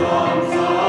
Domnul